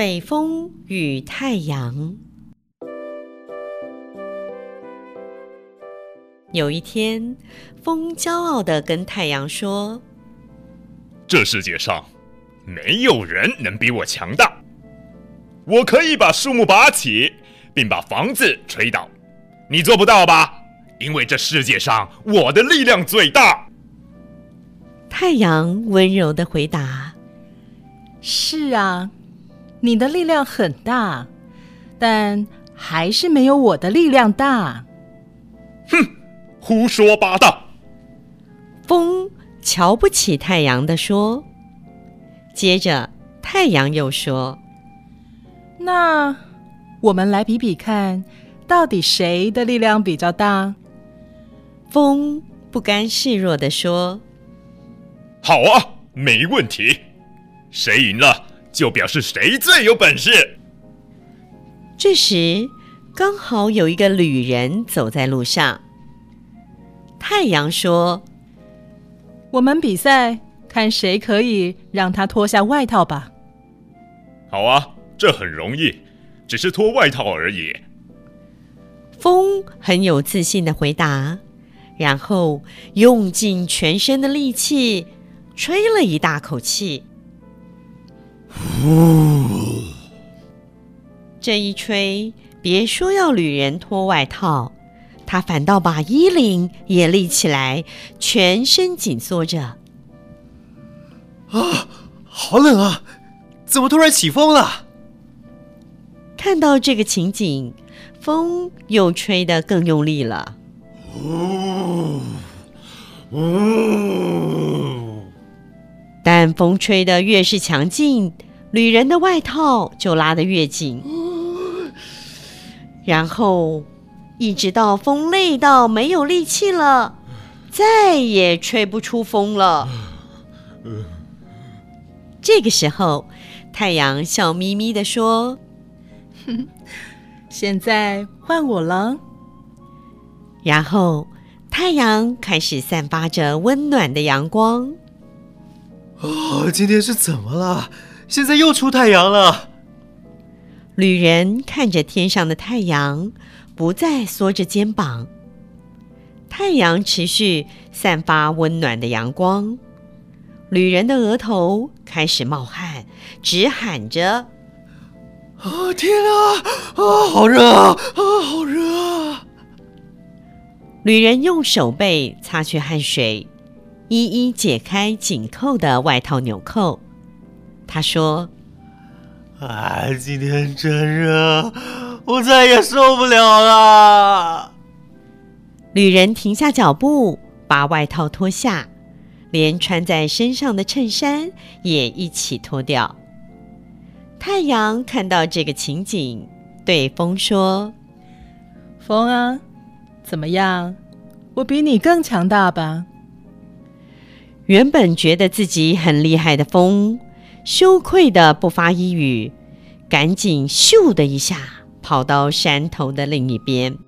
北风与太阳。有一天，风骄傲的跟太阳说：“这世界上没有人能比我强大。我可以把树木拔起，并把房子吹倒。你做不到吧？因为这世界上我的力量最大。”太阳温柔的回答：“是啊。”你的力量很大，但还是没有我的力量大。哼，胡说八道！风瞧不起太阳的说。接着，太阳又说：“那我们来比比看，到底谁的力量比较大？”风不甘示弱地说：“好啊，没问题。谁赢了？”就表示谁最有本事。这时，刚好有一个旅人走在路上。太阳说：“我们比赛，看谁可以让他脱下外套吧。”“好啊，这很容易，只是脱外套而已。”风很有自信的回答，然后用尽全身的力气吹了一大口气。呼！这一吹，别说要旅人脱外套，他反倒把衣领也立起来，全身紧缩着。啊，好冷啊！怎么突然起风了？看到这个情景，风又吹得更用力了。呜呜！但风吹得越是强劲，旅人的外套就拉得越紧。然后，一直到风累到没有力气了，再也吹不出风了。这个时候，太阳笑眯眯地说：“哼，现在换我了。”然后，太阳开始散发着温暖的阳光。哦，今天是怎么了？现在又出太阳了。旅人看着天上的太阳，不再缩着肩膀。太阳持续散发温暖的阳光，旅人的额头开始冒汗，直喊着：“啊，天啊，啊，好热啊，啊，好热啊！”旅人用手背擦去汗水。一一解开紧扣的外套纽扣，他说：“啊，今天真热，我再也受不了了。”旅人停下脚步，把外套脱下，连穿在身上的衬衫也一起脱掉。太阳看到这个情景，对风说：“风啊，怎么样？我比你更强大吧？”原本觉得自己很厉害的风，羞愧的不发一语，赶紧咻的一下跑到山头的另一边。